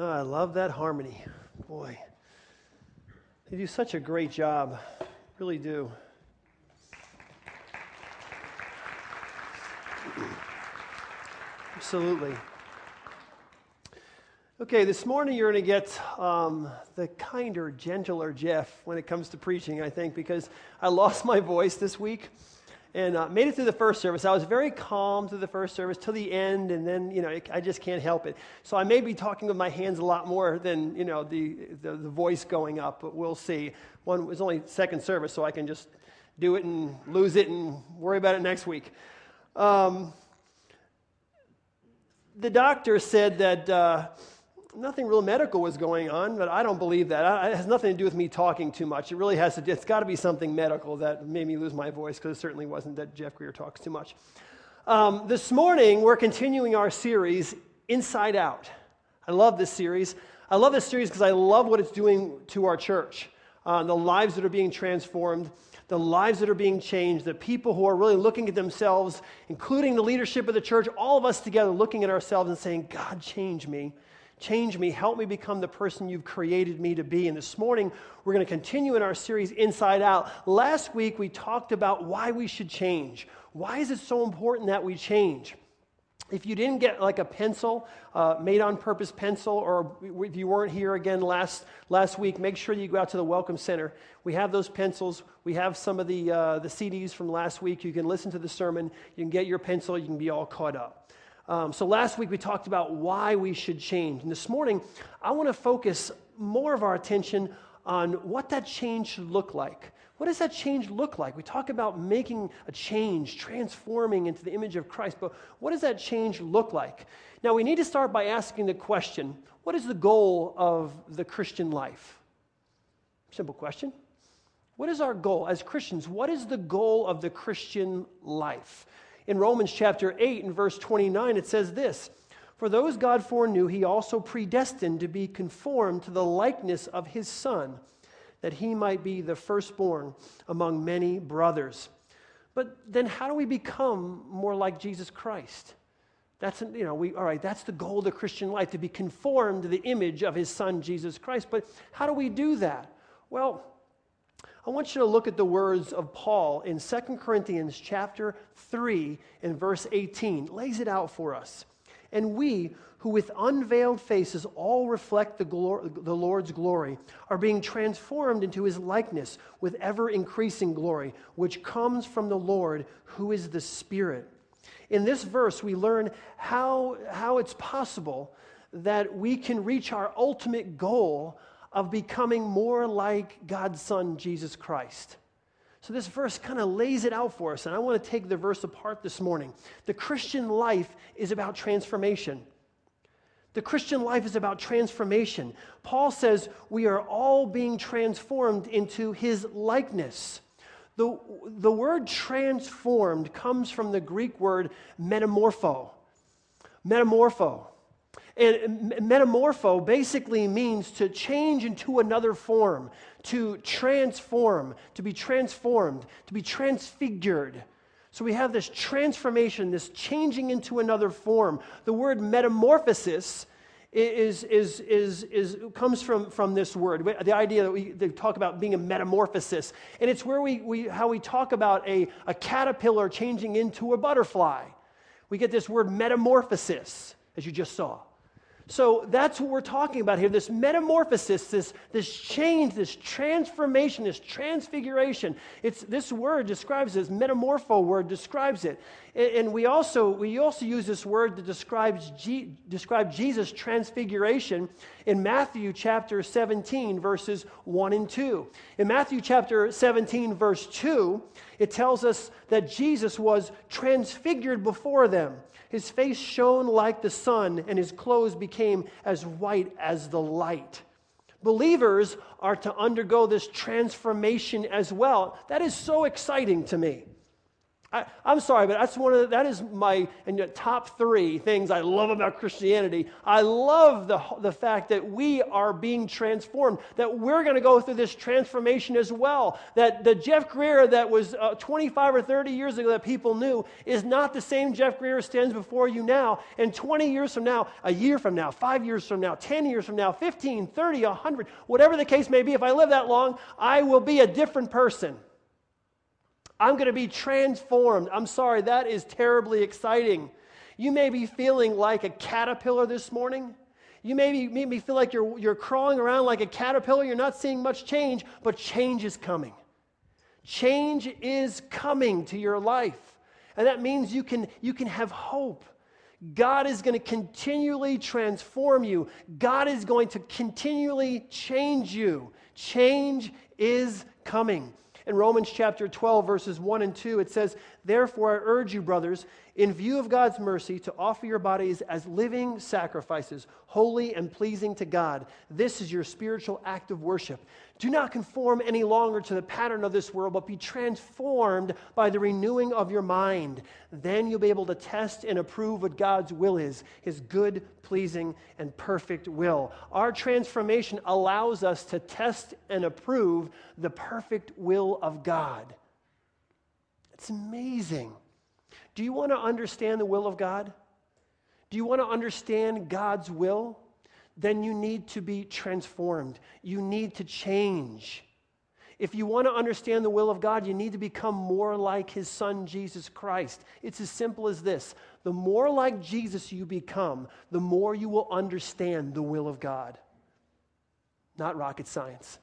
Oh, I love that harmony. Boy, they do such a great job. Really do. Absolutely. Okay, this morning you're going to get um, the kinder, gentler Jeff when it comes to preaching, I think, because I lost my voice this week and uh, made it through the first service. I was very calm through the first service till the end, and then you know I just can't help it. So I may be talking with my hands a lot more than you know the the, the voice going up, but we'll see. One was only second service, so I can just do it and lose it and worry about it next week. Um, the doctor said that. Uh, nothing real medical was going on, but I don't believe that. It has nothing to do with me talking too much. It really has to, it's got to be something medical that made me lose my voice, because it certainly wasn't that Jeff Greer talks too much. Um, this morning, we're continuing our series, Inside Out. I love this series. I love this series because I love what it's doing to our church, uh, the lives that are being transformed, the lives that are being changed, the people who are really looking at themselves, including the leadership of the church, all of us together looking at ourselves and saying, God, change me. Change me. Help me become the person you've created me to be. And this morning, we're going to continue in our series, Inside Out. Last week, we talked about why we should change. Why is it so important that we change? If you didn't get like a pencil, uh, made on purpose pencil, or if you weren't here again last, last week, make sure you go out to the Welcome Center. We have those pencils. We have some of the, uh, the CDs from last week. You can listen to the sermon. You can get your pencil. You can be all caught up. Um, so last week we talked about why we should change. And this morning, I want to focus more of our attention on what that change should look like. What does that change look like? We talk about making a change, transforming into the image of Christ, but what does that change look like? Now, we need to start by asking the question what is the goal of the Christian life? Simple question. What is our goal as Christians? What is the goal of the Christian life? In Romans chapter 8 and verse 29, it says this For those God foreknew, he also predestined to be conformed to the likeness of his Son, that he might be the firstborn among many brothers. But then, how do we become more like Jesus Christ? That's, you know, we, all right, that's the goal of the Christian life, to be conformed to the image of his son, Jesus Christ. But how do we do that? Well, I want you to look at the words of Paul in 2 Corinthians chapter 3 and verse 18. lays it out for us. And we, who with unveiled faces all reflect the, the Lord's glory, are being transformed into his likeness with ever increasing glory, which comes from the Lord, who is the Spirit. In this verse, we learn how, how it's possible that we can reach our ultimate goal of becoming more like God's Son, Jesus Christ. So, this verse kind of lays it out for us, and I want to take the verse apart this morning. The Christian life is about transformation. The Christian life is about transformation. Paul says we are all being transformed into his likeness. The, the word transformed comes from the Greek word metamorpho. Metamorpho. And metamorpho basically means to change into another form, to transform, to be transformed, to be transfigured. So we have this transformation, this changing into another form. The word metamorphosis is, is, is, is, comes from, from this word, the idea that we they talk about being a metamorphosis. And it's where we, we, how we talk about a, a caterpillar changing into a butterfly. We get this word metamorphosis, as you just saw. So that's what we're talking about here this metamorphosis, this, this change, this transformation, this transfiguration. It's, this word describes this metamorpho word describes it. And, we, also, we also use this word that describes G, describe Jesus' transfiguration in Matthew chapter 17, verses 1 and 2. In Matthew chapter 17, verse 2, it tells us that Jesus was transfigured before them. His face shone like the sun, and his clothes became as white as the light. Believers are to undergo this transformation as well. That is so exciting to me. I, am sorry, but that's one of the, that is my and top three things I love about Christianity. I love the, the fact that we are being transformed, that we're going to go through this transformation as well. That the Jeff Greer that was uh, 25 or 30 years ago that people knew is not the same Jeff Greer stands before you now. And 20 years from now, a year from now, five years from now, 10 years from now, 15, 30, 100, whatever the case may be, if I live that long, I will be a different person. I'm going to be transformed. I'm sorry, that is terribly exciting. You may be feeling like a caterpillar this morning. You may be, maybe feel like you're, you're crawling around like a caterpillar. You're not seeing much change, but change is coming. Change is coming to your life. And that means you can, you can have hope. God is going to continually transform you. God is going to continually change you. Change is coming. In Romans chapter 12, verses 1 and 2, it says, Therefore, I urge you, brothers, in view of God's mercy, to offer your bodies as living sacrifices, holy and pleasing to God. This is your spiritual act of worship. Do not conform any longer to the pattern of this world, but be transformed by the renewing of your mind. Then you'll be able to test and approve what God's will is his good, pleasing, and perfect will. Our transformation allows us to test and approve the perfect will of God. It's amazing. Do you want to understand the will of God? Do you want to understand God's will? Then you need to be transformed. You need to change. If you want to understand the will of God, you need to become more like his son, Jesus Christ. It's as simple as this the more like Jesus you become, the more you will understand the will of God. Not rocket science.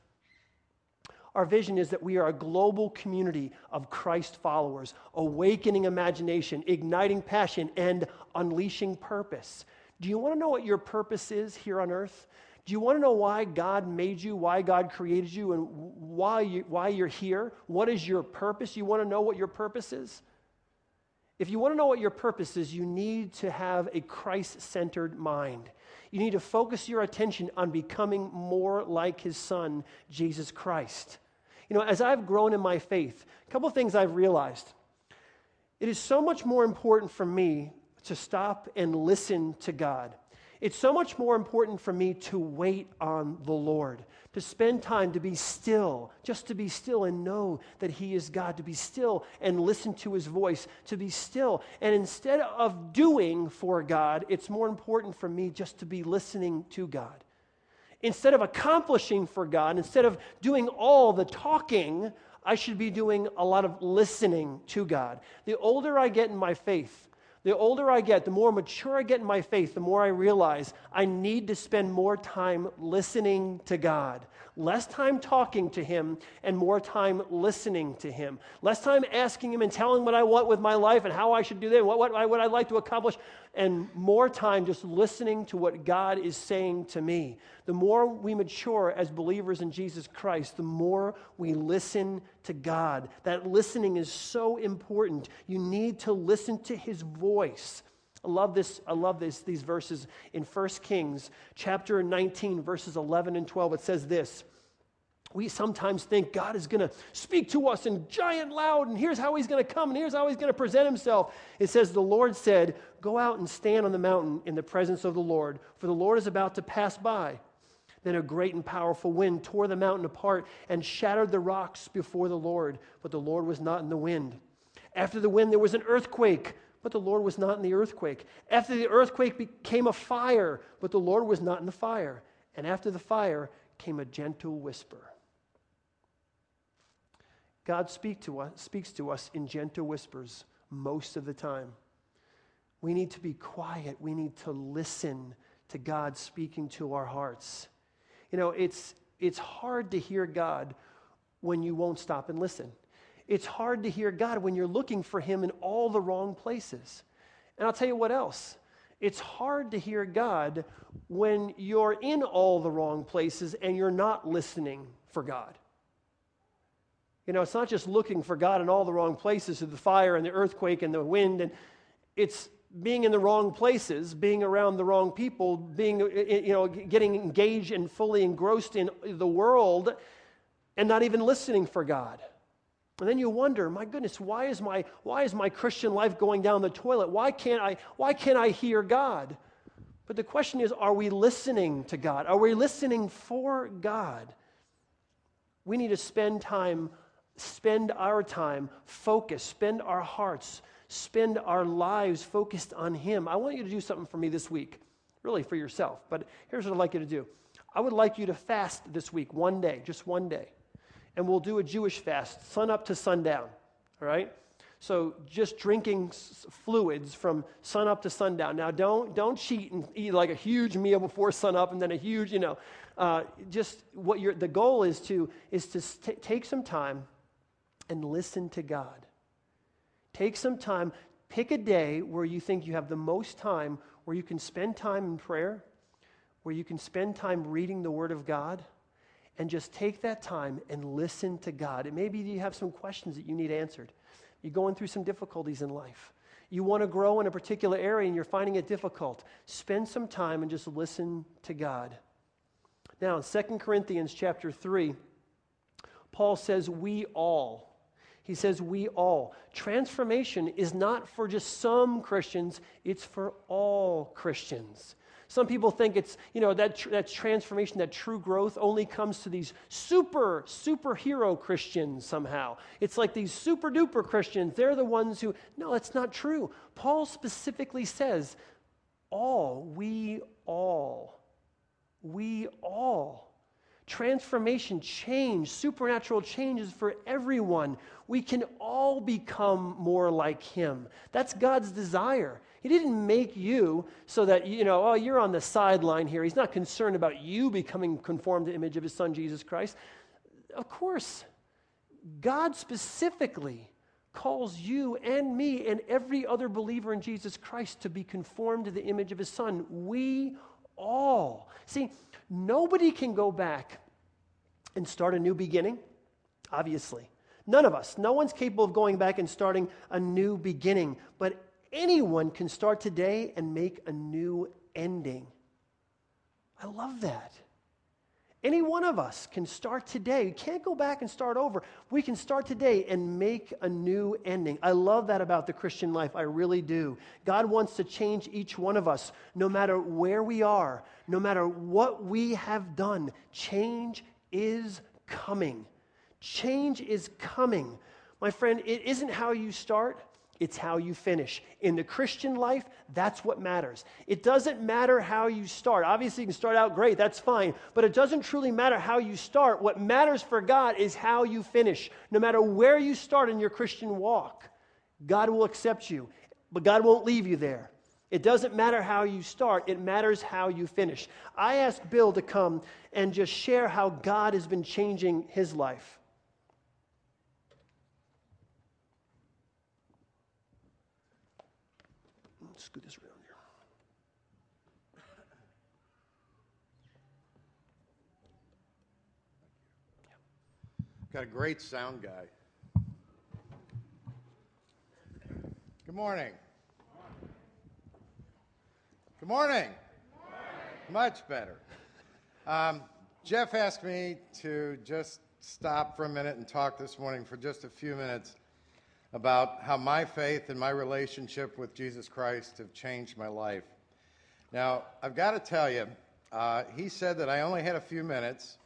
Our vision is that we are a global community of Christ followers, awakening imagination, igniting passion, and unleashing purpose. Do you want to know what your purpose is here on earth? Do you want to know why God made you, why God created you, and why, you, why you're here? What is your purpose? You want to know what your purpose is? If you want to know what your purpose is, you need to have a Christ centered mind. You need to focus your attention on becoming more like his son, Jesus Christ. You know, as I've grown in my faith, a couple of things I've realized. It is so much more important for me to stop and listen to God. It's so much more important for me to wait on the Lord, to spend time to be still, just to be still and know that He is God, to be still and listen to His voice, to be still. And instead of doing for God, it's more important for me just to be listening to God. Instead of accomplishing for God, instead of doing all the talking, I should be doing a lot of listening to God. The older I get in my faith, the older I get, the more mature I get in my faith, the more I realize I need to spend more time listening to God. Less time talking to Him and more time listening to Him. Less time asking Him and telling what I want with my life and how I should do that, what, what, what I'd like to accomplish, and more time just listening to what God is saying to me. The more we mature as believers in Jesus Christ, the more we listen to God. That listening is so important. You need to listen to his voice. I love this. I love this, these verses in 1 Kings chapter 19, verses 11 and 12. It says this we sometimes think God is going to speak to us in giant loud, and here's how he's going to come, and here's how he's going to present himself. It says, The Lord said, Go out and stand on the mountain in the presence of the Lord, for the Lord is about to pass by. Then a great and powerful wind tore the mountain apart and shattered the rocks before the Lord, but the Lord was not in the wind. After the wind, there was an earthquake, but the Lord was not in the earthquake. After the earthquake became a fire, but the Lord was not in the fire. And after the fire came a gentle whisper. God speak to us, speaks to us in gentle whispers most of the time. We need to be quiet. We need to listen to God speaking to our hearts. You know, it's, it's hard to hear God when you won't stop and listen. It's hard to hear God when you're looking for Him in all the wrong places. And I'll tell you what else. It's hard to hear God when you're in all the wrong places and you're not listening for God. You know, it's not just looking for God in all the wrong places, the fire and the earthquake and the wind, and it's being in the wrong places, being around the wrong people, being, you know, getting engaged and fully engrossed in the world and not even listening for God. And then you wonder, my goodness, why is my, why is my Christian life going down the toilet? Why can't, I, why can't I hear God? But the question is, are we listening to God? Are we listening for God? We need to spend time, spend our time, focus, spend our hearts, spend our lives focused on Him. I want you to do something for me this week, really for yourself. But here's what I'd like you to do I would like you to fast this week, one day, just one day. And we'll do a Jewish fast, sun up to sundown, all right? So just drinking fluids from sun up to sundown. Now, don't, don't cheat and eat like a huge meal before sun up and then a huge, you know. Uh, just what your the goal is to is to take some time and listen to God. Take some time. Pick a day where you think you have the most time, where you can spend time in prayer, where you can spend time reading the Word of God and just take that time and listen to God. And maybe you have some questions that you need answered. You're going through some difficulties in life. You want to grow in a particular area and you're finding it difficult. Spend some time and just listen to God. Now, in 2 Corinthians chapter 3, Paul says, We all. He says, We all. Transformation is not for just some Christians, it's for all Christians. Some people think it's, you know, that, tr- that transformation, that true growth only comes to these super, superhero Christians somehow. It's like these super duper Christians. They're the ones who, no, that's not true. Paul specifically says, all, we all, we all. Transformation, change, supernatural changes for everyone. We can all become more like Him. That's God's desire. He didn't make you so that, you know, oh, you're on the sideline here. He's not concerned about you becoming conformed to the image of his son, Jesus Christ. Of course, God specifically calls you and me and every other believer in Jesus Christ to be conformed to the image of his son. We all. See, nobody can go back and start a new beginning, obviously. None of us. No one's capable of going back and starting a new beginning. But anyone can start today and make a new ending. I love that. Any one of us can start today. You can't go back and start over. We can start today and make a new ending. I love that about the Christian life. I really do. God wants to change each one of us, no matter where we are, no matter what we have done. Change is coming. Change is coming. My friend, it isn't how you start, it's how you finish. In the Christian life, that's what matters. It doesn't matter how you start. Obviously, you can start out great, that's fine. But it doesn't truly matter how you start. What matters for God is how you finish. No matter where you start in your Christian walk, God will accept you, but God won't leave you there. It doesn't matter how you start, it matters how you finish. I asked Bill to come and just share how God has been changing his life. Scoot this around here. Got a great sound guy. Good morning. Good morning. Much better. Um, Jeff asked me to just stop for a minute and talk this morning for just a few minutes about how my faith and my relationship with Jesus Christ have changed my life. Now, I've got to tell you, uh, he said that I only had a few minutes,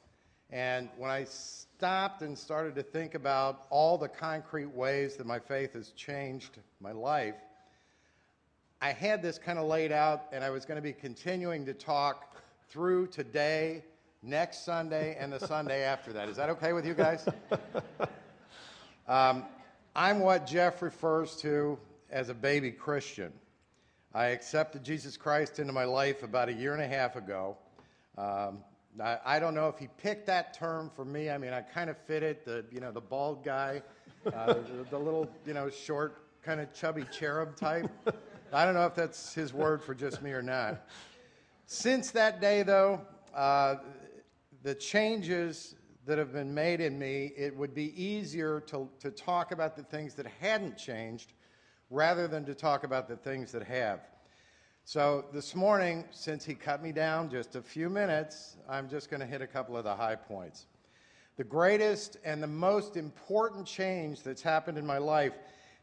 and when I stopped and started to think about all the concrete ways that my faith has changed my life, I had this kind of laid out, and I was going to be continuing to talk through today, next Sunday, and the Sunday after that. Is that okay with you guys? Um, I'm what Jeff refers to as a baby Christian. I accepted Jesus Christ into my life about a year and a half ago. Um, I, I, don't know if he picked that term for me. I mean, I kind of fit it. The you know the bald guy, uh, the, the, little you know short kind of chubby cherub type. I don't know if that's his word for just me or not. Since that day, though, uh, the changes that have been made in me, it would be easier to, to talk about the things that hadn't changed rather than to talk about the things that have. So this morning, since he cut me down just a few minutes, I'm just going to hit a couple of the high points. the greatest and the most important change that's happened in my life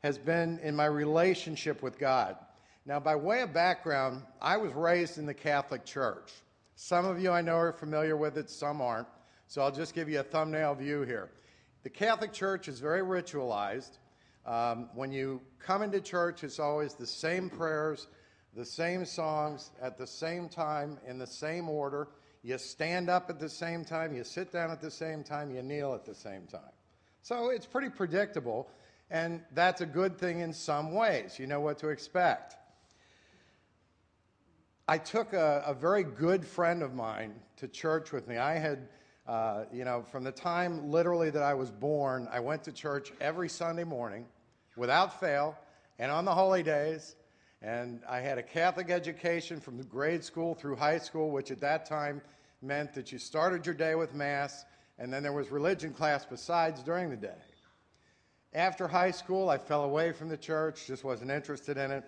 has been in my relationship with God. Now, by way of background, I was raised in the Catholic Church. Some of you I know are familiar with it, some aren't. So I'll just give you a thumbnail view here. The Catholic Church is very ritualized. Um, when you come into church, it's always the same prayers, the same songs, at the same time, in the same order. You stand up at the same time, you sit down at the same time, you kneel at the same time. So it's pretty predictable, and that's a good thing in some ways. You know what to expect. I took a, a very good friend of mine to church with me. I had, uh, you know, from the time literally that I was born, I went to church every Sunday morning without fail and on the holy days. And I had a Catholic education from grade school through high school, which at that time meant that you started your day with Mass, and then there was religion class besides during the day. After high school, I fell away from the church, just wasn't interested in it.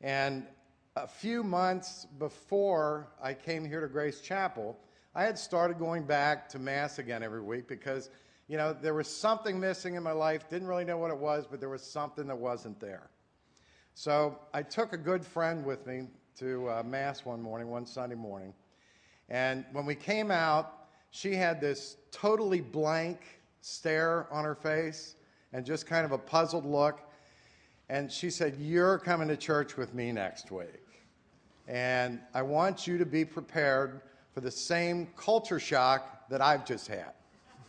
And a few months before I came here to Grace Chapel, I had started going back to Mass again every week because, you know, there was something missing in my life. Didn't really know what it was, but there was something that wasn't there. So I took a good friend with me to uh, Mass one morning, one Sunday morning. And when we came out, she had this totally blank stare on her face and just kind of a puzzled look. And she said, You're coming to church with me next week. And I want you to be prepared for the same culture shock that I've just had.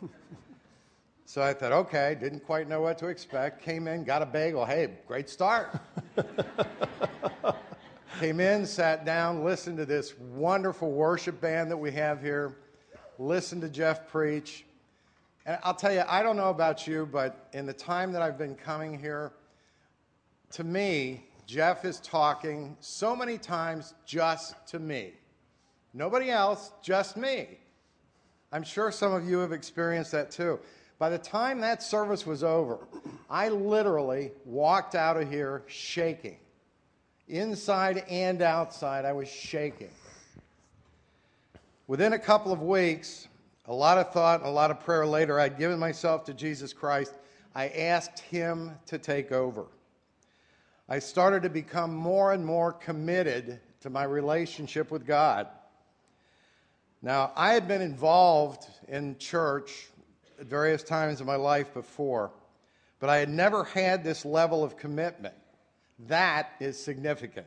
so I thought, okay, didn't quite know what to expect. Came in, got a bagel. Hey, great start. Came in, sat down, listened to this wonderful worship band that we have here, listened to Jeff preach. And I'll tell you, I don't know about you, but in the time that I've been coming here, to me, Jeff is talking so many times just to me. Nobody else, just me. I'm sure some of you have experienced that too. By the time that service was over, I literally walked out of here shaking. Inside and outside, I was shaking. Within a couple of weeks, a lot of thought a lot of prayer later, I'd given myself to Jesus Christ. I asked Him to take over. I started to become more and more committed to my relationship with God. Now, I had been involved in church at various times in my life before, but I had never had this level of commitment. That is significant.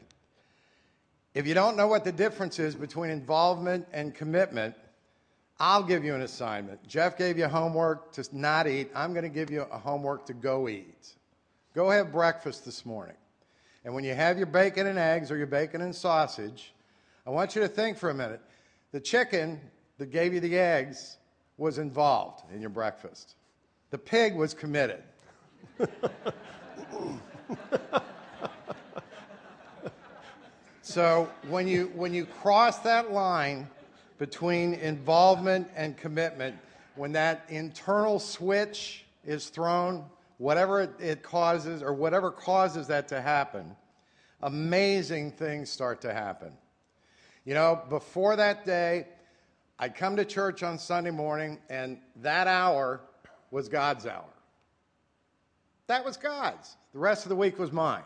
If you don't know what the difference is between involvement and commitment, I'll give you an assignment. Jeff gave you homework to not eat. I'm going to give you a homework to go eat. Go have breakfast this morning. And when you have your bacon and eggs or your bacon and sausage, I want you to think for a minute. The chicken that gave you the eggs was involved in your breakfast. The pig was committed. So when you, when you cross that line between involvement and commitment, when that internal switch is thrown, whatever it, it causes or whatever causes that to happen, amazing things start to happen. You know, before that day, I'd come to church on Sunday morning, and that hour was God's hour. That was God's. The rest of the week was mine.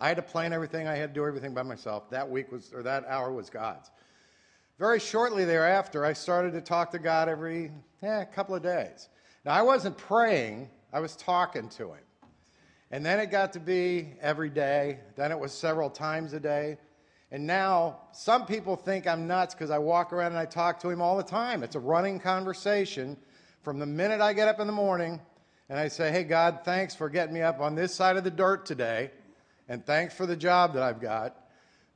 I had to plan everything. I had to do everything by myself. That week was, or that hour was God's. Very shortly thereafter, I started to talk to God every eh, couple of days. Now, I wasn't praying, I was talking to Him. And then it got to be every day. Then it was several times a day. And now some people think I'm nuts because I walk around and I talk to Him all the time. It's a running conversation from the minute I get up in the morning and I say, Hey, God, thanks for getting me up on this side of the dirt today and thanks for the job that I've got,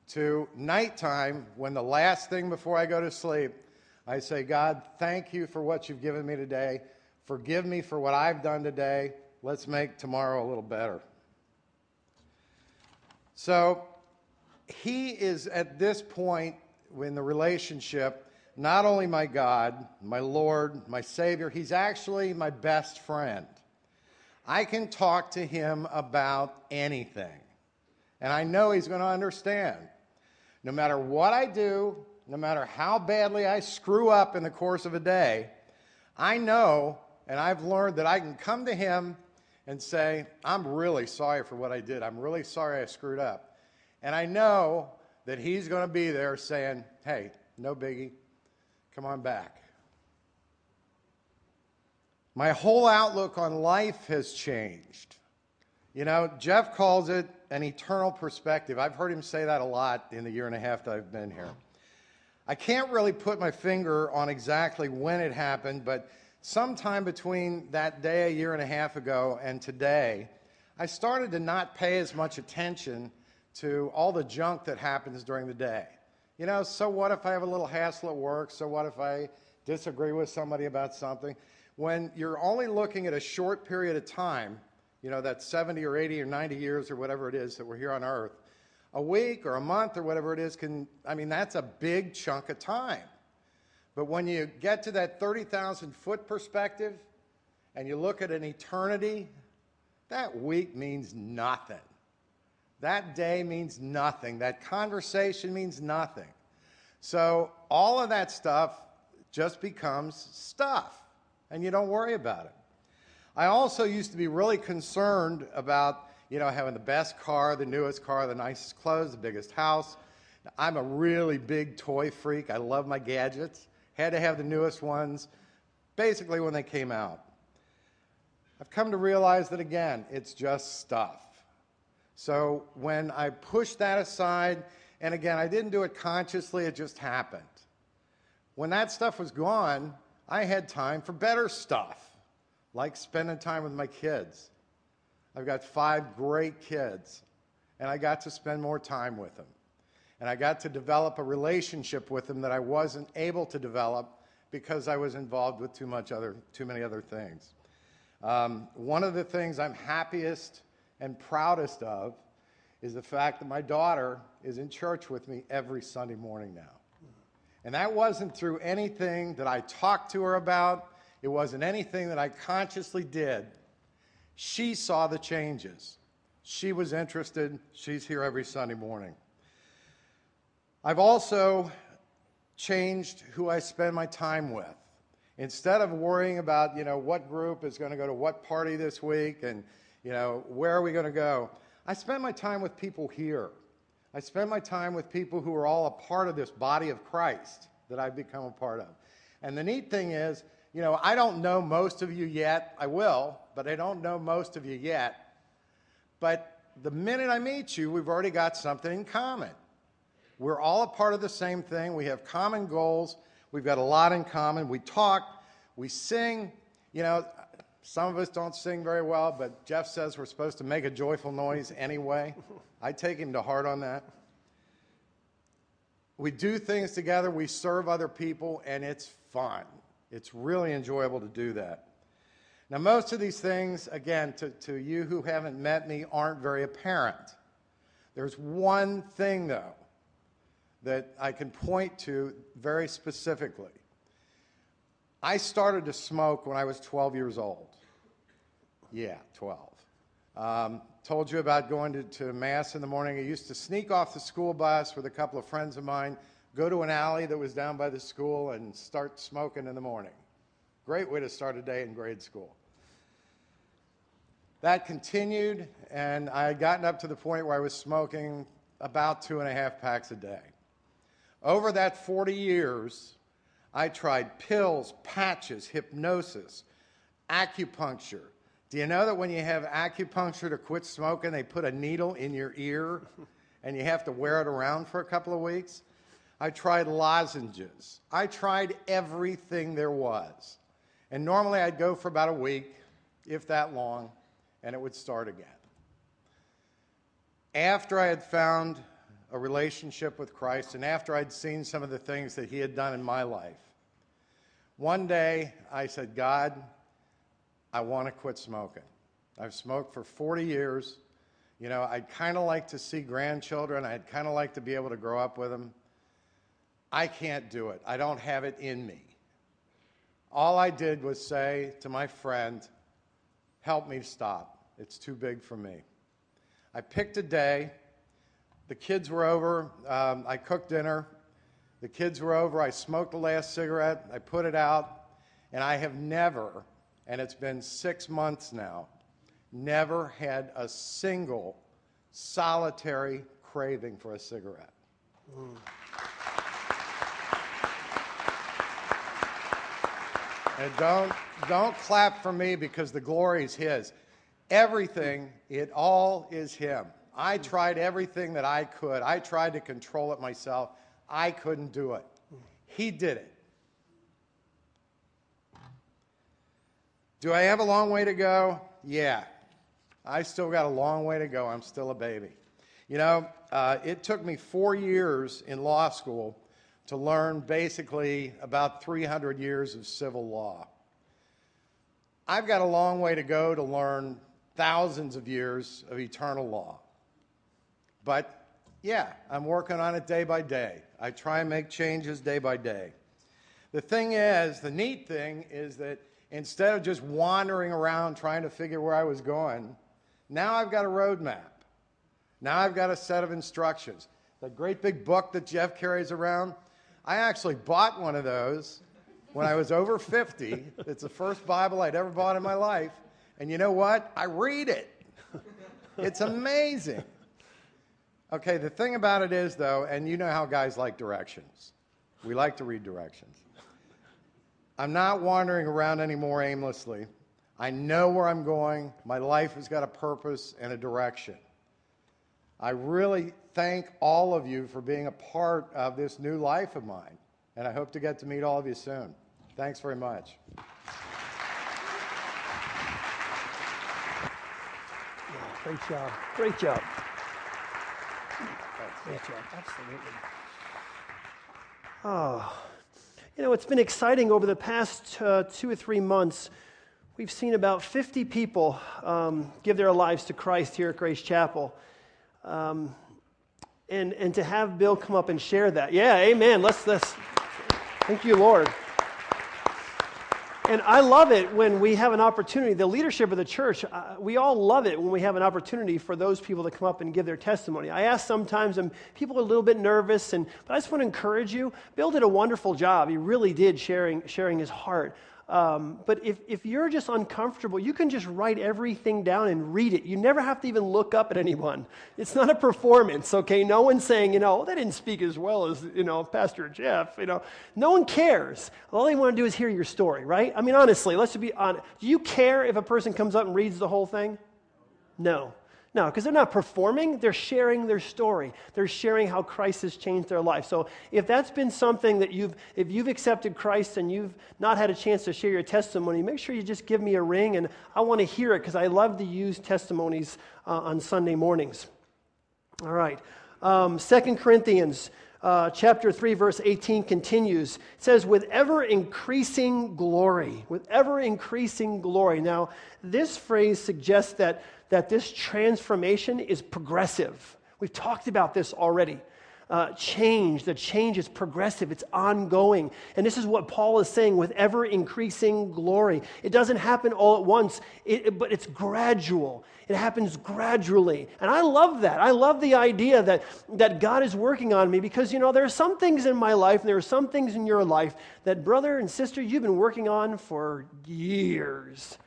to nighttime, when the last thing before I go to sleep, I say, God, thank you for what you've given me today. Forgive me for what I've done today. Let's make tomorrow a little better. So he is at this point in the relationship not only my God, my Lord, my Savior, he's actually my best friend. I can talk to him about anything. And I know He's going to understand. No matter what I do, no matter how badly I screw up in the course of a day, I know And I've learned that I can come to Him and say, I'm really sorry for what I did. I'm really sorry I screwed up. And I know that He's going to be there saying, hey, no biggie, come on back. My whole outlook on life has changed. You know, Jeff calls it an eternal perspective. I've heard him say that a lot in the year and a half that I've been here. I can't really put my finger on exactly when it happened, but sometime between that day a year and a half ago and today, I started to not pay as much attention to all the junk that happens during the day. You know, so what if I have a little hassle at work? So what if I disagree with somebody about something? When you're only looking at a short period of time, you know, that 70 or 80 or 90 years or whatever it is that we're here on earth, a week or a month or whatever it is can, I mean, that's a big chunk of time. But when you get to that 30,000 foot perspective and you look at an eternity, that week means nothing. That day means nothing. That conversation means nothing. So all of that stuff just becomes stuff, and you don't worry about it. I also used to be really concerned about you know, having the best car, the newest car, the nicest clothes, the biggest house. I'm a really big toy freak. I love my gadgets. Had to have the newest ones basically when they came out. I've come to realize that again, it's just stuff. So when I pushed that aside, and again, I didn't do it consciously, it just happened. When that stuff was gone, I had time for better stuff, like spending time with my kids I've got five great kids, and I got to spend more time with them. And I got to develop a relationship with them that I wasn't able to develop because I was involved with too much other, too many other things. Um, one of the things I'm happiest and proudest of is the fact that my daughter is in church with me every Sunday morning now. And that wasn't through anything that I talked to her about. It wasn't anything that I consciously did. She saw the changes. She was interested. She's here every Sunday morning. I've also changed who I spend my time with. Instead of worrying about, you know, what group is going to go to what party this week and, you know, where are we going to go, I spend my time with people here. I spend my time with people who are all a part of this body of Christ that I've become a part of. And the neat thing is, you know, I don't know most of you yet. I will, but I don't know most of you yet. But the minute I meet you, we've already got something in common. We're all a part of the same thing. We have common goals. We've got a lot in common. We talk, we sing. You know, some of us don't sing very well, but Jeff says we're supposed to make a joyful noise anyway. I take him to heart on that. We do things together, we serve other people, and it's fun. It's really enjoyable to do that. Now, most of these things, again, to, to you who haven't met me, aren't very apparent. There's one thing, though, that I can point to very specifically. I started to smoke when I was 12 years old. Yeah, 12. Um, told you about going to, to Mass in the morning. I used to sneak off the school bus with a couple of friends of mine go to an alley that was down by the school and start smoking in the morning. Great way to start a day in grade school. That continued, and I had gotten up to the point where I was smoking about two and a half packs a day. Over that 40 years, I tried pills, patches, hypnosis, acupuncture. Do you know that when you have acupuncture to quit smoking, they put a needle in your ear and you have to wear it around for a couple of weeks? I tried lozenges. I tried everything there was. And normally I'd go for about a week, if that long, and it would start again. After I had found a relationship with Christ and after I'd seen some of the things that He had done in my life, one day I said, God, I want to quit smoking. I've smoked for 40 years. You know, I'd kind of like to see grandchildren. I'd kind of like to be able to grow up with them. I can't do it. I don't have it in me. All I did was say to my friend, Help me stop. It's too big for me. I picked a day. The kids were over. Um, I cooked dinner. The kids were over. I smoked the last cigarette. I put it out. And I have never, and it's been six months now, never had a single solitary craving for a cigarette. Mm. And don't, don't clap for me because the glory is His. Everything, it all is Him. I tried everything that I could. I tried to control it myself. I couldn't do it. He did it. Do I have a long way to go? Yeah. I still got a long way to go. I'm still a baby. You know, uh, it took me four years in law school to learn basically about 300 years of civil law. I've got a long way to go to learn thousands of years of eternal law. But yeah, I'm working on it day by day. I try and make changes day by day. The thing is, the neat thing is that instead of just wandering around trying to figure where I was going, now I've got a roadmap. Now I've got a set of instructions. The great big book that Jeff carries around, I actually bought one of those when I was over 50. It's the first Bible I'd ever bought in my life. And you know what? I read it. It's amazing. Okay, the thing about it is, though, and you know how guys like directions. We like to read directions. I'm not wandering around anymore aimlessly. I know where I'm going. My life has got a purpose and a direction. I really thank all of you for being a part of this new life of mine, and I hope to get to meet all of you soon. Thanks very much. great job. Great job. Great job. Absolutely. Oh, you know, it's been exciting over the past uh, two or three months. We've seen about 50 people um, give their lives to Christ here at Grace Chapel. Um, and, and to have Bill come up and share that. Yeah, amen. Let's, let's, thank you, Lord. And I love it when we have an opportunity, the leadership of the church, uh, we all love it when we have an opportunity for those people to come up and give their testimony. I ask sometimes, and people are a little bit nervous, and, but I just want to encourage you. Bill did a wonderful job. He really did sharing, sharing his heart. Um, but if, if you're just uncomfortable, you can just write everything down and read it. You never have to even look up at anyone. It's not a performance, okay? No one's saying, you know, oh, they didn't speak as well as, you know, Pastor Jeff, you know. No one cares. All they want to do is hear your story, right? I mean, honestly, let's be honest. Do you care if a person comes up and reads the whole thing? No. No, because they're not performing, they're sharing their story. They're sharing how Christ has changed their life. So if that's been something that you've, if you've accepted Christ and you've not had a chance to share your testimony, make sure you just give me a ring and I want to hear it because I love to use testimonies uh, on Sunday mornings. All right. Um, 2 Corinthians uh, chapter 3, verse 18 continues. It says, with ever increasing glory. With ever increasing glory. Now, this phrase suggests that that this transformation is progressive. We've talked about this already. Uh, change, the change is progressive, it's ongoing. And this is what Paul is saying with ever increasing glory. It doesn't happen all at once, it, but it's gradual. It happens gradually. And I love that. I love the idea that, that God is working on me because, you know, there are some things in my life and there are some things in your life that, brother and sister, you've been working on for years.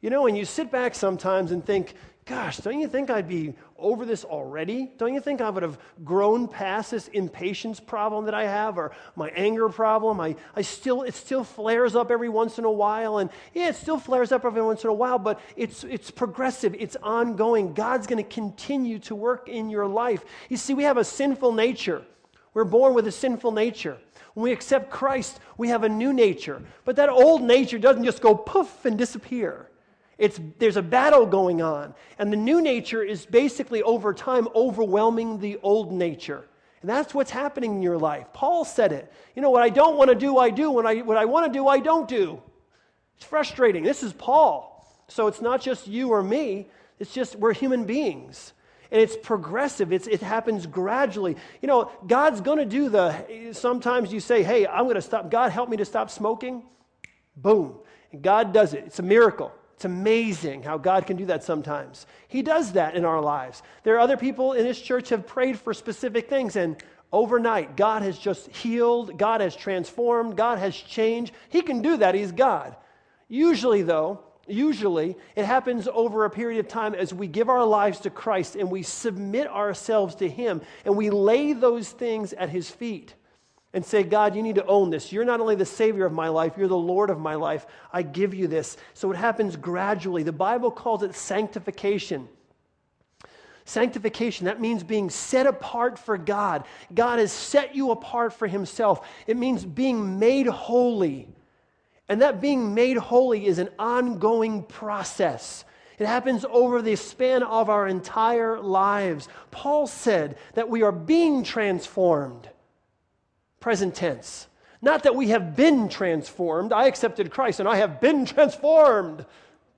You know, and you sit back sometimes and think, gosh, don't you think I'd be over this already? Don't you think I would have grown past this impatience problem that I have or my anger problem? I, I still, it still flares up every once in a while. And yeah, it still flares up every once in a while, but it's, it's progressive, it's ongoing. God's going to continue to work in your life. You see, we have a sinful nature. We're born with a sinful nature. When we accept Christ, we have a new nature. But that old nature doesn't just go poof and disappear. It's, there's a battle going on. And the new nature is basically over time overwhelming the old nature. And that's what's happening in your life. Paul said it. You know, what I don't want to do, I do. When I, what I want to do, I don't do. It's frustrating. This is Paul. So it's not just you or me, it's just we're human beings. And it's progressive, it's, it happens gradually. You know, God's going to do the, sometimes you say, hey, I'm going to stop, God help me to stop smoking. Boom. And God does it. It's a miracle. It's amazing how God can do that sometimes. He does that in our lives. There are other people in this church have prayed for specific things and overnight God has just healed, God has transformed, God has changed. He can do that. He's God. Usually though, Usually, it happens over a period of time as we give our lives to Christ and we submit ourselves to Him and we lay those things at His feet and say, God, you need to own this. You're not only the Savior of my life, you're the Lord of my life. I give you this. So it happens gradually. The Bible calls it sanctification. Sanctification, that means being set apart for God. God has set you apart for Himself. It means being made holy. And that being made holy is an ongoing process. It happens over the span of our entire lives. Paul said that we are being transformed. Present tense. Not that we have been transformed. I accepted Christ and I have been transformed.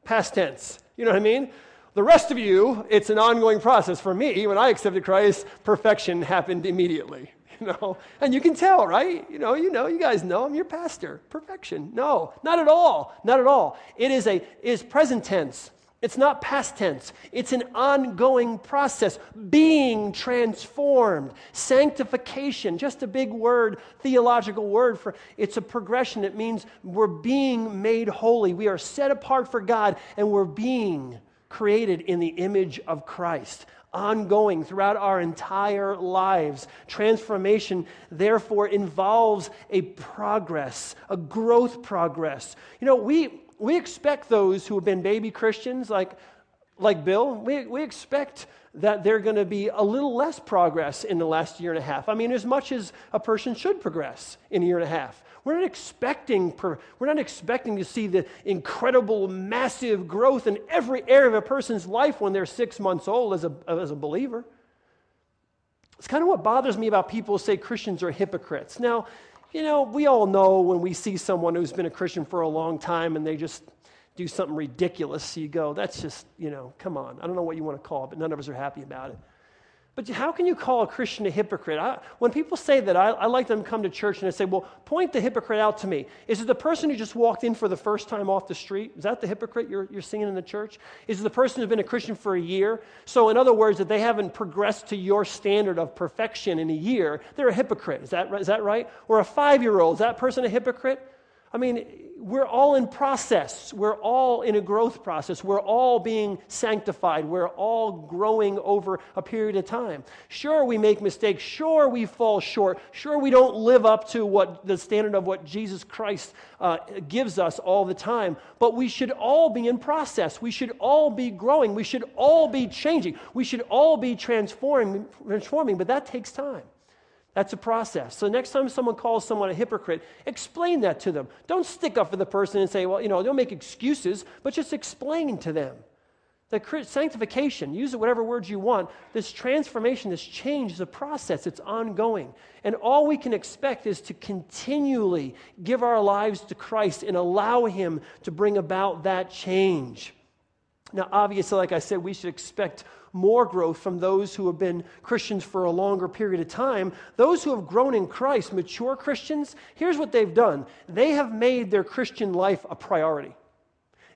Past tense. You know what I mean? The rest of you, it's an ongoing process. For me, when I accepted Christ, perfection happened immediately. you know and you can tell right you know you know you guys know i'm your pastor perfection no not at all not at all it is a is present tense it's not past tense. It's an ongoing process being transformed. Sanctification just a big word theological word for it's a progression. It means we're being made holy. We are set apart for god and we're being created in the image of christ. Ongoing throughout our entire lives. Transformation, therefore, involves a progress, a growth progress. You know, we, we expect those who have been baby Christians, like, like Bill, we, we expect that they're going to be a little less progress in the last year and a half. I mean, as much as a person should progress in a year and a half. We're not expecting, we're not expecting to see the incredible, massive growth in every area of a person's life when they're six months old as a, as a believer. It's kind of what bothers me about people who say Christians are hypocrites. Now, you know, we all know when we see someone who's been a Christian for a long time and they just do something ridiculous, you go, that's just, you know, come on. I don't know what you want to call it, but none of us are happy about it. But how can you call a Christian a hypocrite? I, when people say that, I, I, like them to come to church and I say, well, point the hypocrite out to me. Is it the person who just walked in for the first time off the street? Is that the hypocrite you're, you're seeing in the church? Is it the person who's been a Christian for a year? So, in other words, that they haven't progressed to your standard of perfection in a year, they're a hypocrite. Is that, is that right? Or a five year old, is that person a hypocrite? I mean, we're all in process. We're all in a growth process. We're all being sanctified. We're all growing over a period of time. Sure, we make mistakes. Sure, we fall short. Sure, we don't live up to what the standard of what Jesus Christ uh, gives us all the time. But we should all be in process. We should all be growing. We should all be changing. We should all be transforming, transforming but that takes time. That's a process. So next time someone calls someone a hypocrite, explain that to them. Don't stick up for the person and say, well, you know, don't make excuses, but just explain to them. The sanctification, use whatever words you want, this transformation, this change is a process, it's ongoing. And all we can expect is to continually give our lives to Christ and allow Him to bring about that change. Now, obviously, like I said, we should expect more growth from those who have been Christians for a longer period of time. Those who have grown in Christ, mature Christians, here's what they've done they have made their Christian life a priority.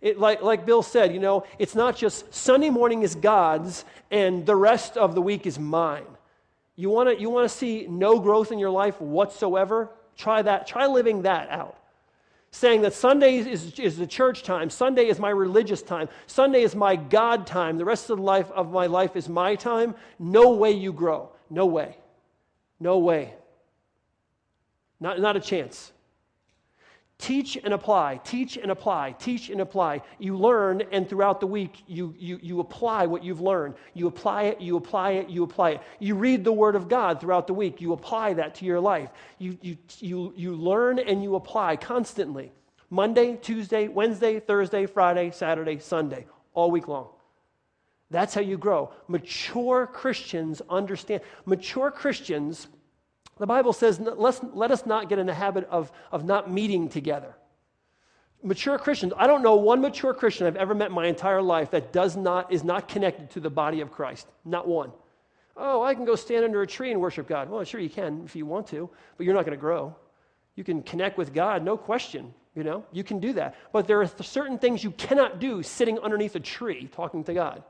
It, like, like Bill said, you know, it's not just Sunday morning is God's and the rest of the week is mine. You want to you wanna see no growth in your life whatsoever? Try that. Try living that out saying that Sunday is, is the church time, Sunday is my religious time, Sunday is my God time, the rest of the life of my life is my time, no way you grow. No way. No way. Not, not a chance. Teach and apply, teach and apply, teach and apply. You learn, and throughout the week, you, you, you apply what you've learned. You apply it, you apply it, you apply it. You read the Word of God throughout the week. You apply that to your life. You, you, you, you learn and you apply constantly. Monday, Tuesday, Wednesday, Thursday, Friday, Saturday, Sunday, all week long. That's how you grow. Mature Christians understand. Mature Christians the Bible says, let's, let us not get in the habit of, of not meeting together. Mature Christians, I don't know one mature Christian I've ever met in my entire life that does not, is not connected to the body of Christ. Not one. Oh, I can go stand under a tree and worship God. Well, sure you can if you want to, but you're not going to grow. You can connect with God, no question. You know, you can do that. But there are certain things you cannot do sitting underneath a tree talking to God.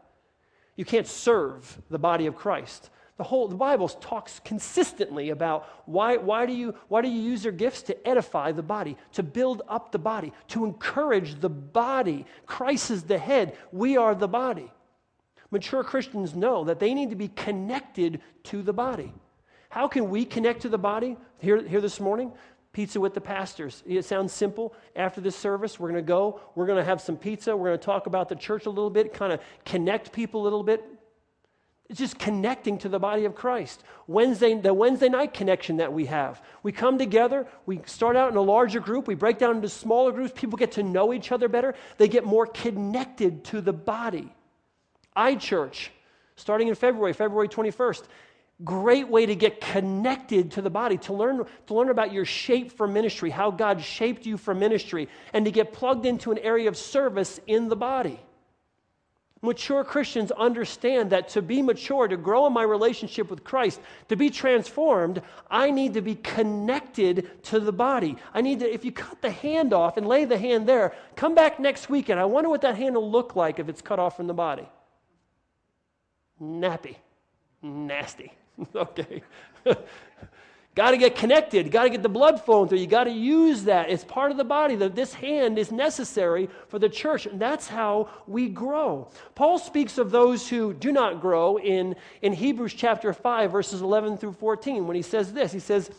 You can't serve the body of Christ. The whole the Bible talks consistently about why, why, do you, why do you use your gifts to edify the body, to build up the body, to encourage the body. Christ is the head, we are the body. Mature Christians know that they need to be connected to the body. How can we connect to the body here, here this morning? Pizza with the pastors. It sounds simple. After this service, we're going to go. We're going to have some pizza. We're going to talk about the church a little bit, kind of connect people a little bit. It's just connecting to the body of Christ. Wednesday, the Wednesday night connection that we have. We come together, we start out in a larger group, we break down into smaller groups, people get to know each other better, they get more connected to the body. iChurch, starting in February, February 21st. Great way to get connected to the body, to learn, to learn about your shape for ministry, how God shaped you for ministry, and to get plugged into an area of service in the body. Mature Christians understand that to be mature, to grow in my relationship with Christ, to be transformed, I need to be connected to the body. I need to, if you cut the hand off and lay the hand there, come back next week and I wonder what that hand will look like if it's cut off from the body. Nappy. Nasty. okay. Got to get connected. Got to get the blood flowing through. You got to use that. It's part of the body. That this hand is necessary for the church, and that's how we grow. Paul speaks of those who do not grow in, in Hebrews chapter 5, verses 11 through 14, when he says this. He says,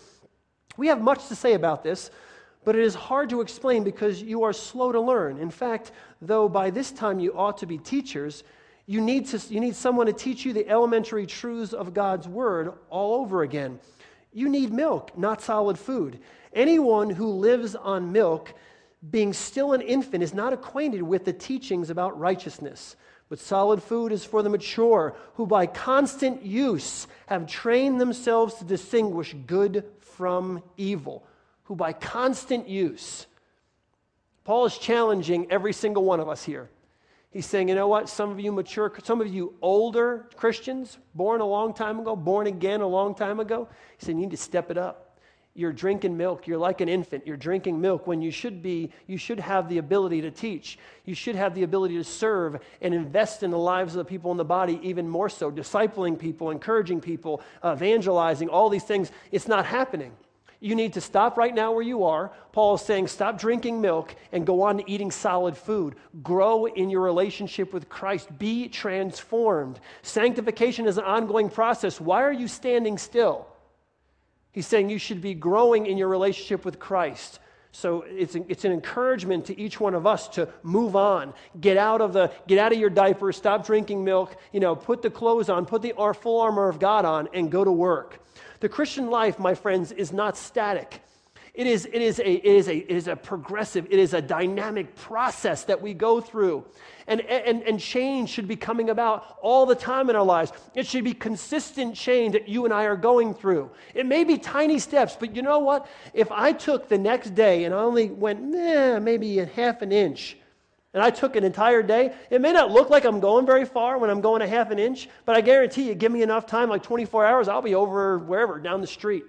We have much to say about this, but it is hard to explain because you are slow to learn. In fact, though by this time you ought to be teachers, you need, to, you need someone to teach you the elementary truths of God's word all over again. You need milk, not solid food. Anyone who lives on milk, being still an infant, is not acquainted with the teachings about righteousness. But solid food is for the mature, who by constant use have trained themselves to distinguish good from evil. Who by constant use. Paul is challenging every single one of us here. He's saying, you know what? Some of you mature, some of you older Christians, born a long time ago, born again a long time ago, he said, you need to step it up. You're drinking milk. You're like an infant. You're drinking milk when you should be, you should have the ability to teach. You should have the ability to serve and invest in the lives of the people in the body even more so, discipling people, encouraging people, evangelizing, all these things. It's not happening. You need to stop right now where you are. Paul is saying, stop drinking milk and go on to eating solid food. Grow in your relationship with Christ. Be transformed. Sanctification is an ongoing process. Why are you standing still? He's saying you should be growing in your relationship with Christ. So it's, it's an encouragement to each one of us to move on, get out of the get out of your diaper, stop drinking milk, you know, put the clothes on, put the full armor of God on, and go to work. The Christian life, my friends, is not static. It is, it, is a, it, is a, it is a progressive, it is a dynamic process that we go through. And, and, and change should be coming about all the time in our lives. It should be consistent change that you and I are going through. It may be tiny steps, but you know what? If I took the next day and I only went, maybe a half an inch, and I took an entire day, it may not look like I'm going very far when I'm going a half an inch, but I guarantee you, give me enough time, like 24 hours, I'll be over wherever, down the street.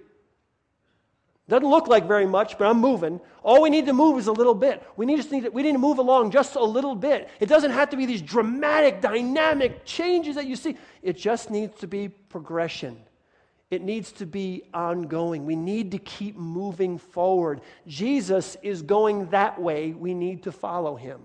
Doesn't look like very much, but I'm moving. All we need to move is a little bit. We need, just need to, we need to move along just a little bit. It doesn't have to be these dramatic, dynamic changes that you see. It just needs to be progression. It needs to be ongoing. We need to keep moving forward. Jesus is going that way. We need to follow him.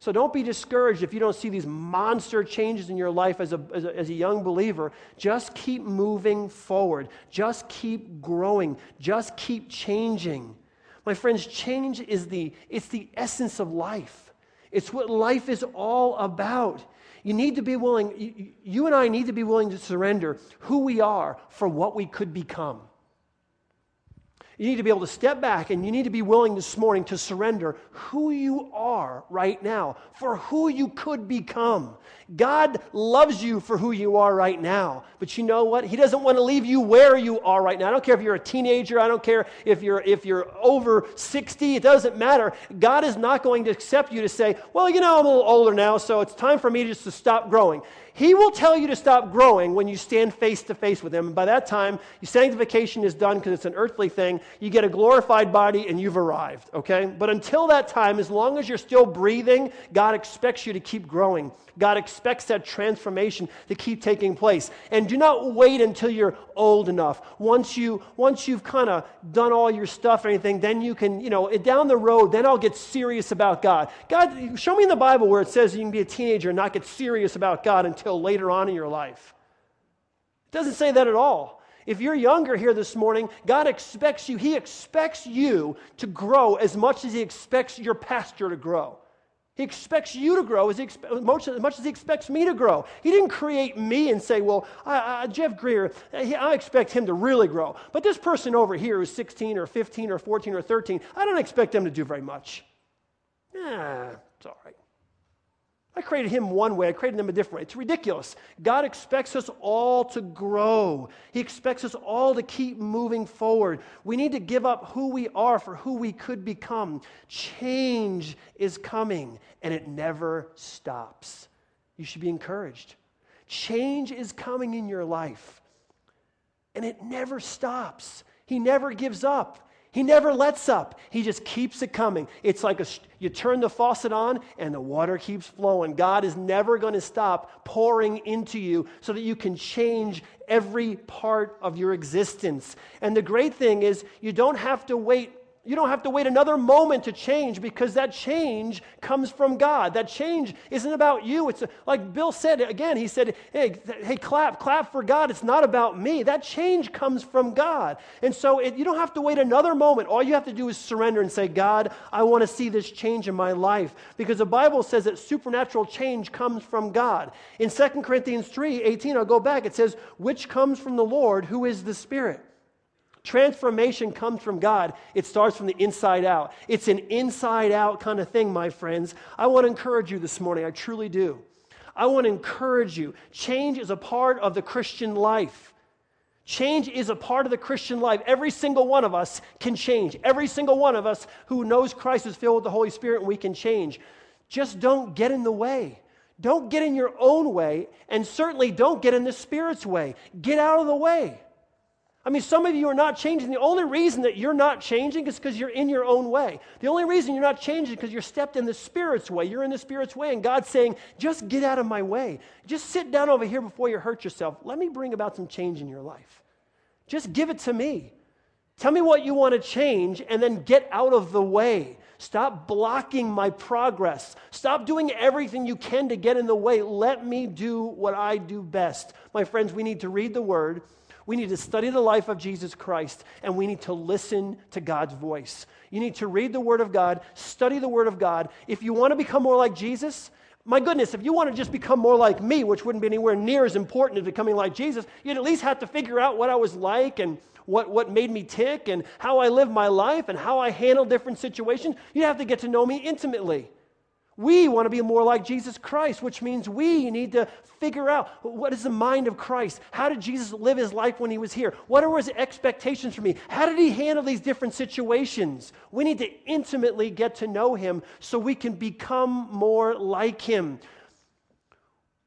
So don't be discouraged if you don't see these monster changes in your life as a, as a, as a, young believer. Just keep moving forward. Just keep growing. Just keep changing. My friends, change is the, it's the essence of life. It's what life is all about. You need to be willing, you, you and I need to be willing to surrender who we are for what we could become. You need to be able to step back and you need to be willing this morning to surrender who you are right now for who you could become. God loves you for who you are right now. But you know what? He doesn't want to leave you where you are right now. I don't care if you're a teenager, I don't care if you're if you're over 60, it doesn't matter. God is not going to accept you to say, "Well, you know, I'm a little older now, so it's time for me just to stop growing." He will tell you to stop growing when you stand face to face with Him. And by that time, your sanctification is done because it's an earthly thing. You get a glorified body and you've arrived, okay? But until that time, as long as you're still breathing, God expects you to keep growing. God expects that transformation to keep taking place. And do not wait until you're old enough. Once, you, once you've kind of done all your stuff or anything, then you can, you know, down the road, then I'll get serious about God. God, show me in the Bible where it says you can be a teenager and not get serious about God until later on in your life. It doesn't say that at all. If you're younger here this morning, God expects you, He expects you to grow as much as He expects your pastor to grow. He expects you to grow as, much, as, much as he expects me to grow. He didn't create me and say, well, I, I, Jeff Greer, uh, I expect him to really grow. But this person over here who's 16 or 15 or 14 or 13, I don't expect them to do very much. Yeah, it's all right. I created him one way, I created them a different way. It's ridiculous. God expects us all to grow, He expects us all to keep moving forward. We need to give up who we are for who we could become. Change is coming, and it never stops. You should be encouraged. Change is coming in your life, and it never stops. He never gives up. He never lets up. He just keeps it coming. It's like a, you turn the faucet on and the water keeps flowing. God is never going to stop pouring into you so that you can change every part of your existence. And the great thing is, you don't have to wait you don't have to wait another moment to change because that change comes from God. That change isn't about you. It's like Bill said again, he said, hey, hey, clap, clap for God. It's not about me. That change comes from God. And so it, you don't have to wait another moment. All you have to do is surrender and say, God, I want to see this change in my life. Because the Bible says that supernatural change comes from God. In 2 Corinthians 3 18, I'll go back, it says, which comes from the Lord who is the Spirit. Transformation comes from God. It starts from the inside out. It's an inside out kind of thing, my friends. I want to encourage you this morning. I truly do. I want to encourage you. Change is a part of the Christian life. Change is a part of the Christian life. Every single one of us can change. Every single one of us who knows Christ is filled with the Holy Spirit and we can change. Just don't get in the way. Don't get in your own way, and certainly don't get in the Spirit's way. Get out of the way. I mean, some of you are not changing. The only reason that you're not changing is because you're in your own way. The only reason you're not changing is because you're stepped in the Spirit's way. You're in the Spirit's way, and God's saying, just get out of my way. Just sit down over here before you hurt yourself. Let me bring about some change in your life. Just give it to me. Tell me what you want to change, and then get out of the way. Stop blocking my progress. Stop doing everything you can to get in the way. Let me do what I do best. My friends, we need to read the Word. We need to study the life of Jesus Christ and we need to listen to God's voice. You need to read the Word of God, study the Word of God. If you want to become more like Jesus, my goodness, if you want to just become more like me, which wouldn't be anywhere near as important as becoming like Jesus, you'd at least have to figure out what I was like and what, what made me tick and how I live my life and how I handle different situations. You'd have to get to know me intimately. We want to be more like Jesus Christ, which means we need to figure out what is the mind of Christ? How did Jesus live his life when he was here? What are his expectations for me? How did he handle these different situations? We need to intimately get to know him so we can become more like him.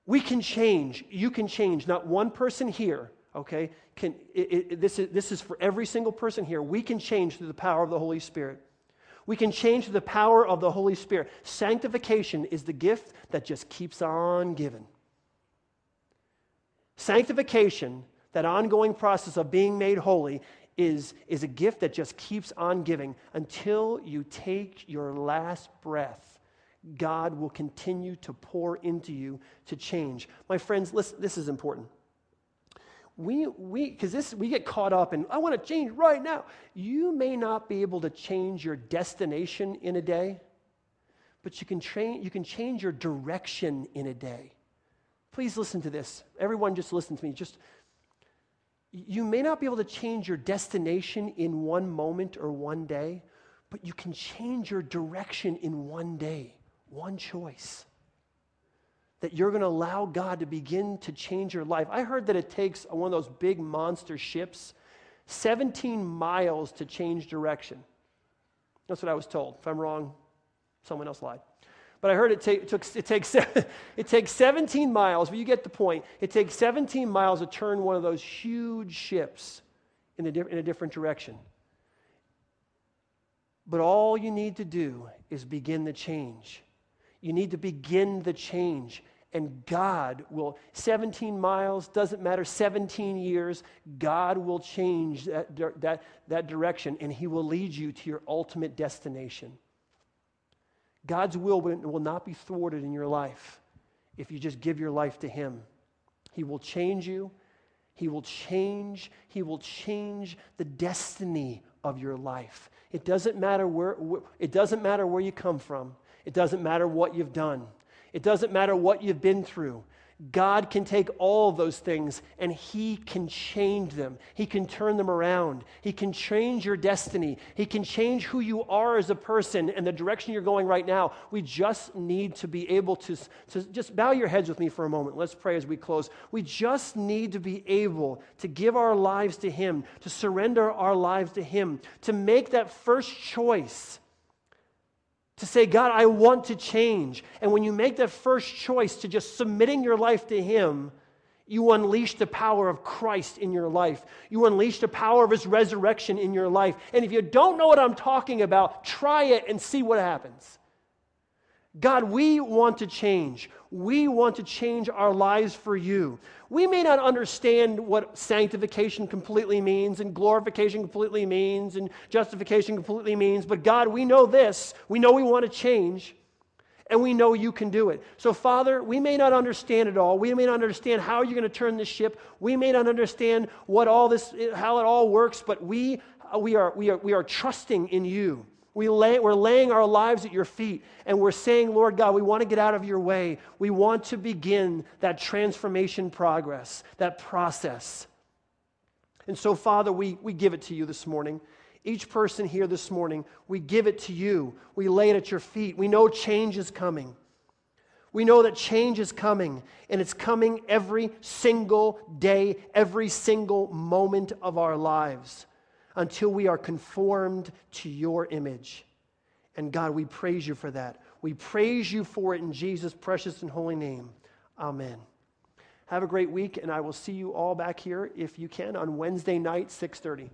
We can change. You can change. Not one person here, okay? Can, it, it, this, is, this is for every single person here. We can change through the power of the Holy Spirit. We can change the power of the Holy Spirit. Sanctification is the gift that just keeps on giving. Sanctification, that ongoing process of being made holy, is, is a gift that just keeps on giving until you take your last breath. God will continue to pour into you to change. My friends, listen, this is important we, we, because this, we get caught up in, I want to change right now. You may not be able to change your destination in a day, but you can, train, you can change your direction in a day. Please listen to this. Everyone, just listen to me. Just, you may not be able to change your destination in one moment or one day, but you can change your direction in one day, one choice that you're going to allow God to begin to change your life. I heard that it takes one of those big monster ships 17 miles to change direction. That's what I was told. If I'm wrong, someone else lied. But I heard it, take, it, took, it, takes, it takes 17 miles, but you get the point. It takes 17 miles to turn one of those huge ships in a, in a different direction. But all you need to do is begin the change. You need to begin the change. And God will, 17 miles, doesn't matter, 17 years, God will change that, that, that direction and He will lead you to your ultimate destination. God's will will not be thwarted in your life if you just give your life to Him. He will change you. He will change. He will change the destiny of your life. It doesn't matter where, it doesn't matter where you come from. It doesn't matter what you've done. It doesn't matter what you've been through. God can take all of those things and He can change them. He can turn them around. He can change your destiny. He can change who you are as a person and the direction you're going right now. We just need to be able to, to just bow your heads with me for a moment. Let's pray as we close. We just need to be able to give our lives to Him, to surrender our lives to Him, to make that first choice to say, God, I want to change. And when you make that first choice to just submitting your life to Him, you unleash the power of Christ in your life. You unleash the power of His resurrection in your life. And if you don't know what I'm talking about, try it and see what happens. God, we want to change. We want to change our lives for you. We may not understand what sanctification completely means, and glorification completely means, and justification completely means, but God, we know this. We know we want to change, and we know you can do it. So, Father, we may not understand it all. We may not understand how you're going to turn this ship. We may not understand what all this, how it all works, but we, we, are, we, are, we are trusting in you. We lay, we're laying our lives at your feet and we're saying, Lord God, we want to get out of your way. We want to begin that transformation progress, that process. And so, Father, we, we give it to you this morning. Each person here this morning, we give it to you. We lay it at your feet. We know change is coming. We know that change is coming, and it's coming every single day, every single moment of our lives until we are conformed to your image. And God, we praise you for that. We praise you for it in Jesus' precious and holy name. Amen. Have a great week, and I will see you all back here, if you can, on Wednesday night, 630.